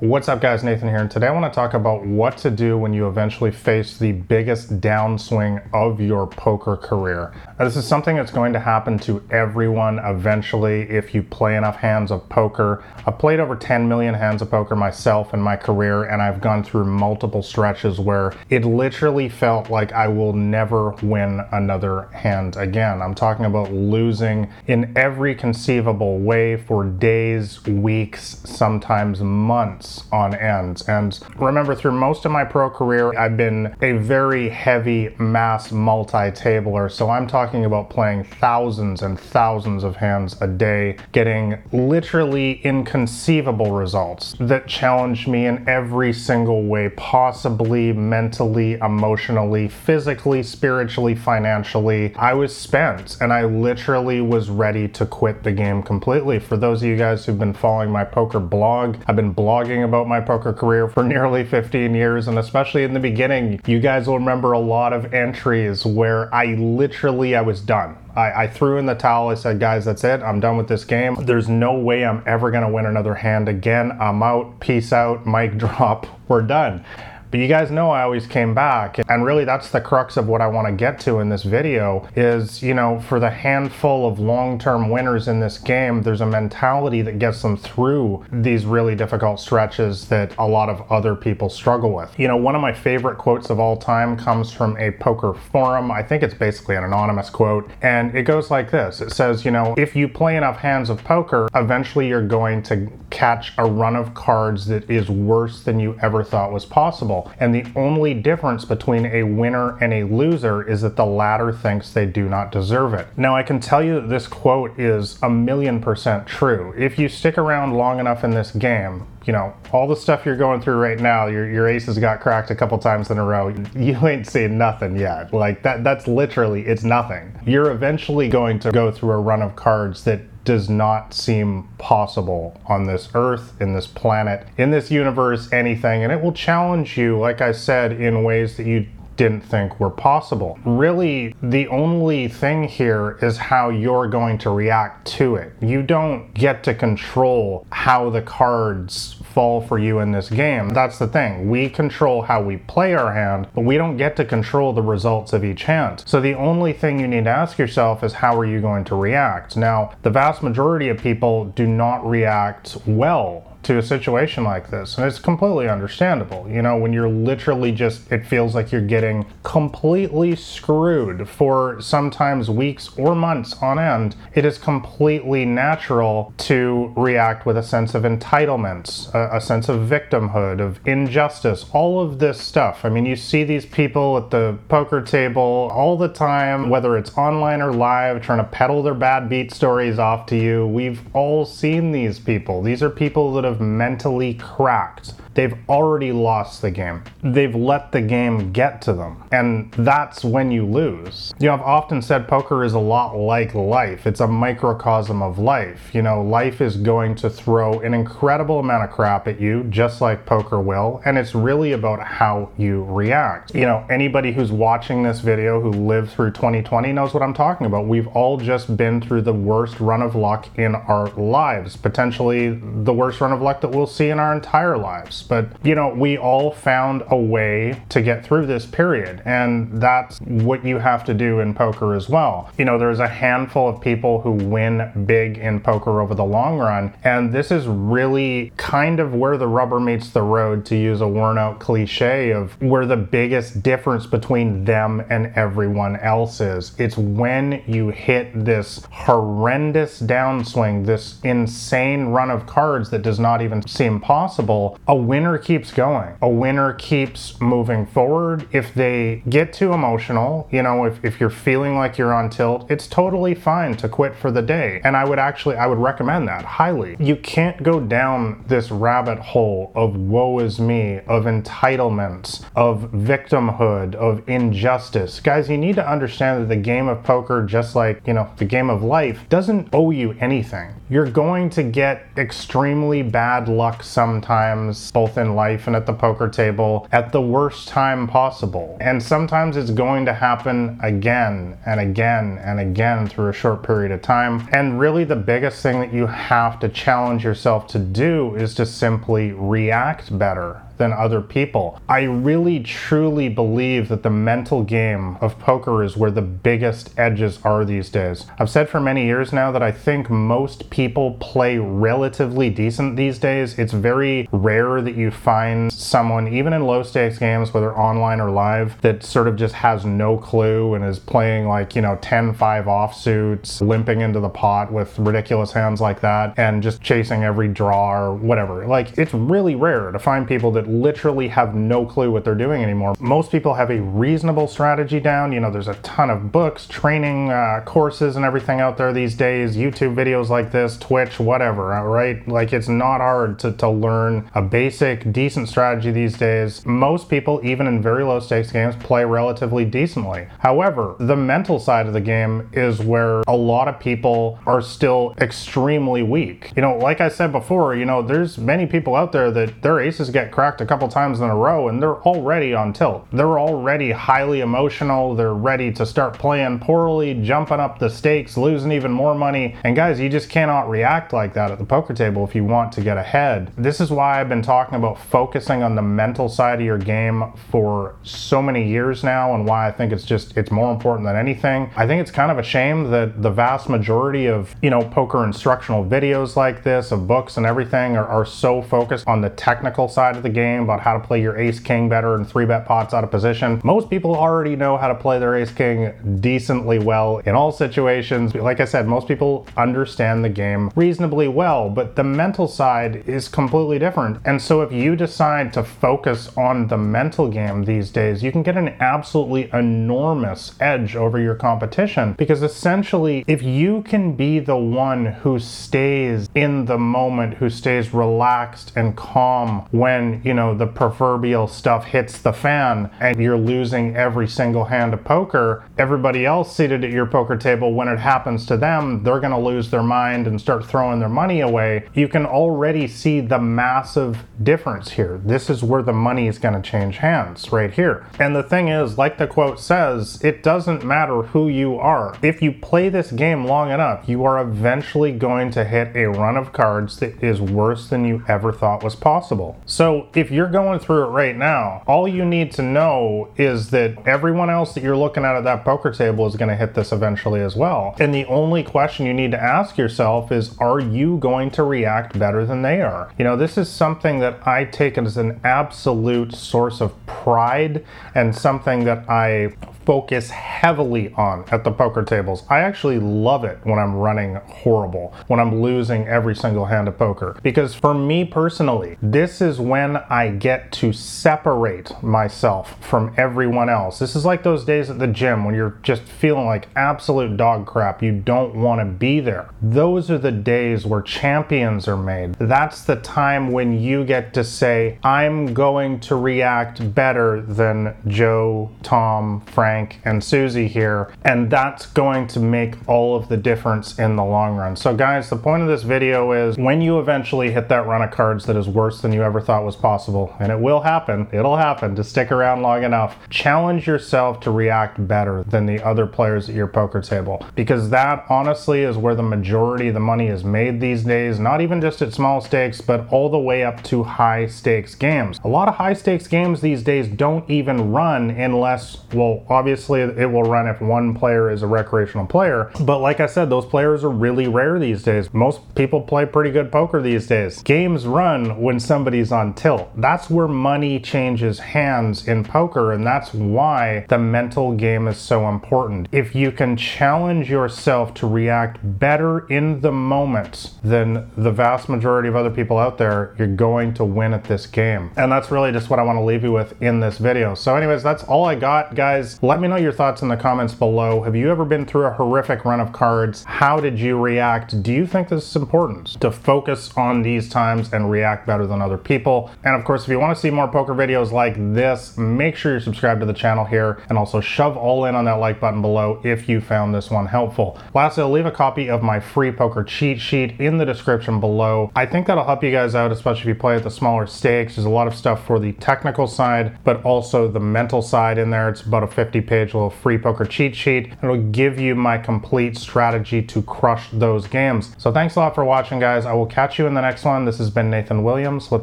What's up, guys? Nathan here, and today I want to talk about what to do when you eventually face the biggest downswing of your poker career. Now, this is something that's going to happen to everyone eventually if you play enough hands of poker. I've played over 10 million hands of poker myself in my career, and I've gone through multiple stretches where it literally felt like I will never win another hand again. I'm talking about losing in every conceivable way for days, weeks, sometimes months on end. And remember, through most of my pro career, I've been a very heavy mass multi tabler. So I'm talking about playing thousands and thousands of hands a day, getting literally inconceivable results that challenged me in every single way possibly, mentally, emotionally, physically, spiritually, financially. I was spent and I literally was ready to quit the game completely. For those of you guys who've been following my poker blog, I've been blogging talking about my poker career for nearly 15 years, and especially in the beginning, you guys will remember a lot of entries where I literally I was done. I, I, threw in the towel. I said, guys, that's it. I'm done with this game. There's no way I'm ever going to win another hand again. I'm out. Peace out. Mic drop. We're done. But you guys know I always came back. And really that's the crux of what I want to get to in this video is, you know, for the handful of long-term winners in this game, there's a mentality that gets them through these really difficult stretches that a lot of other people struggle with. You know, one of my favorite quotes of all time comes from a poker forum. I think it's basically an anonymous quote. And it goes like this. It says, you know, if you play enough hands of poker, eventually you're going to catch a run of cards that is worse than you ever thought was possible. And the only difference between a winner and a loser is that the latter thinks they do not deserve it. Now, I can tell you that this quote is a million percent true. If you stick around long enough in this game, you know, all the stuff you're going through right now, your, your aces got cracked a couple times in a row. You ain't seen nothing yet. Like that, that's literally, it's nothing. You're eventually going to go through a run of cards that does not seem possible on this earth, in this planet, in this universe, anything. And it will challenge you, like I said, in ways that you didn't think were possible. Really, the only thing here is how you're going to react to it. You don't get to control how the cards fall for you in this game. That's the thing. We control how we play our hand, but we don't get to control the results of each hand. So the only thing you need to ask yourself is how are you going to react? Now, the vast majority of people do not react well to a situation like this. And it's completely understandable. You know, when you're literally just, it feels like you're getting completely screwed for sometimes weeks or months on end, it is completely natural to react with a sense of entitlement, a, a sense of victimhood, of injustice, all of this stuff. I mean, you see these people at the poker table all the time, whether it's online or live, trying to peddle their bad beat stories off to you. We've all seen these people. These are people that have mentally cracked. They've already lost the game. They've let the game get to them. And that's when you lose. You know, I've often said poker is a lot like life. It's a microcosm of life. You know, life is going to throw an incredible amount of crap at you, just like poker will. And it's really about how you react. You know, anybody who's watching this video who lived through 2020 knows what I'm talking about. We've all just been through the worst run of luck in our lives, potentially the worst run of luck that we'll see in our entire lives. But, you know, we all found a way to get through this period. And that's what you have to do in poker as well. You know, there's a handful of people who win big in poker over the long run. And this is really kind of where the rubber meets the road, to use a worn out cliche of where the biggest difference between them and everyone else is. It's when you hit this horrendous downswing, this insane run of cards that does not even seem possible. A winner keeps going. A winner keeps moving forward. If they get too emotional, you know, if, if you're feeling like you're on tilt, it's totally fine to quit for the day. And I would actually, I would recommend that highly. You can't go down this rabbit hole of woe is me, of entitlements, of victimhood, of injustice. Guys, you need to understand that the game of poker, just like, you know, the game of life, doesn't owe you anything. You're going to get extremely bad luck sometimes, both in life and at the poker table, at the worst time possible. And sometimes it's going to happen again and again and again through a short period of time. And really, the biggest thing that you have to challenge yourself to do is to simply react better than other people. I really truly believe that the mental game of poker is where the biggest edges are these days. I've said for many years now that I think most people play relatively decent these days. It's very rare that you find someone, even in low stakes games, whether online or live, that sort of just has no clue and is playing like, you know, 10 5 offsuits, limping into the pot with ridiculous hands like that, and just chasing every draw or whatever. Like, it's really rare to find people that literally have no clue what they're doing anymore. Most people have a reasonable strategy down. You know, there's a ton of books, training uh, courses, and everything out there these days, YouTube videos like this, Twitch, whatever, right? Like, it's not hard to, to learn a basic, decent strategy these days. Most people, even in very low stakes games, play relatively decently. However, the mental side of the game is where a lot of people are still extremely weak. You know, like I said before, you know, there's many people out there that their aces get cracked a couple times in a row and they're already on tilt. They're already highly emotional. They're ready to start playing poorly, jumping up the stakes, losing even more money. And guys, you just cannot react like that at the poker table if you want to get ahead. This is why I've been talking about focusing on the mental side of your game for so many years now and why I think it's just it's more important than anything. I think it's kind of a shame that the vast majority of, you know, poker instructional videos like this, of books and everything are, are so focused on the technical side of the game game about how to play your ace king better and three bet pots out of position. Most people already know how to play their ace king decently well in all situations. Like I said, most people understand the game reasonably well, but the mental side is completely different. And so if you decide to focus on the mental game these days, you can get an absolutely enormous edge over your competition because essentially, if you can be the one who stays in the moment, who stays relaxed and calm when, you know, know, the proverbial stuff hits the fan and you're losing every single hand of poker, everybody else seated at your poker table, when it happens to them, they're going to lose their mind and start throwing their money away. You can already see the massive difference here. This is where the money is going to change hands, right here. And the thing is, like the quote says, it doesn't matter who you are. If you play this game long enough, you are eventually going to hit a run of cards that is worse than you ever thought was possible. So if you're going through it right now, all you need to know is that everyone else that you're looking at at that poker table is going to hit this eventually as well. And the only question you need to ask yourself is are you going to react better than they are? You know, this is something that I take as an absolute source of pride and something that I focus heavily on at the poker tables. I actually love it when I'm running horrible, when I'm losing every single hand of poker. Because for me personally, this is when I get to separate myself from everyone else. This is like those days at the gym when you're just feeling like absolute dog crap. You don't want to be there. Those are the days where champions are made. That's the time when you get to say, I'm going to react better than Joe, Tom, Frank Frank and Susie here, and that's going to make all of the difference in the long run. So guys, the point of this video is when you eventually hit that run of cards that is worse than you ever thought was possible, and it will happen, it'll happen, to stick around long enough, challenge yourself to react better than the other players at your poker table. Because that honestly is where the majority of the money is made these days, not even just at small stakes, but all the way up to high stakes games. A lot of high stakes games these days don't even run unless, well, Obviously, it will run if one player is a recreational player. But like I said, those players are really rare these days. Most people play pretty good poker these days. Games run when somebody's on tilt. That's where money changes hands in poker, and that's why the mental game is so important. If you can challenge yourself to react better in the moment than the vast majority of other people out there, you're going to win at this game. And that's really just what I want to leave you with in this video. So anyways, that's all I got, guys Let me know your thoughts in the comments below. Have you ever been through a horrific run of cards? How did you react? Do you think this is important to focus on these times and react better than other people? And of course, if you want to see more poker videos like this, make sure you're subscribed to the channel here and also shove all in on that like button below if you found this one helpful. Lastly, I'll leave a copy of my free poker cheat sheet in the description below. I think that'll help you guys out, especially if you play at the smaller stakes. There's a lot of stuff for the technical side, but also the mental side in there. It's about a 50 page a little free poker cheat sheet. It'll give you my complete strategy to crush those games. So thanks a lot for watching, guys. I will catch you in the next one. This has been Nathan Williams with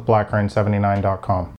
BlackRain79.com.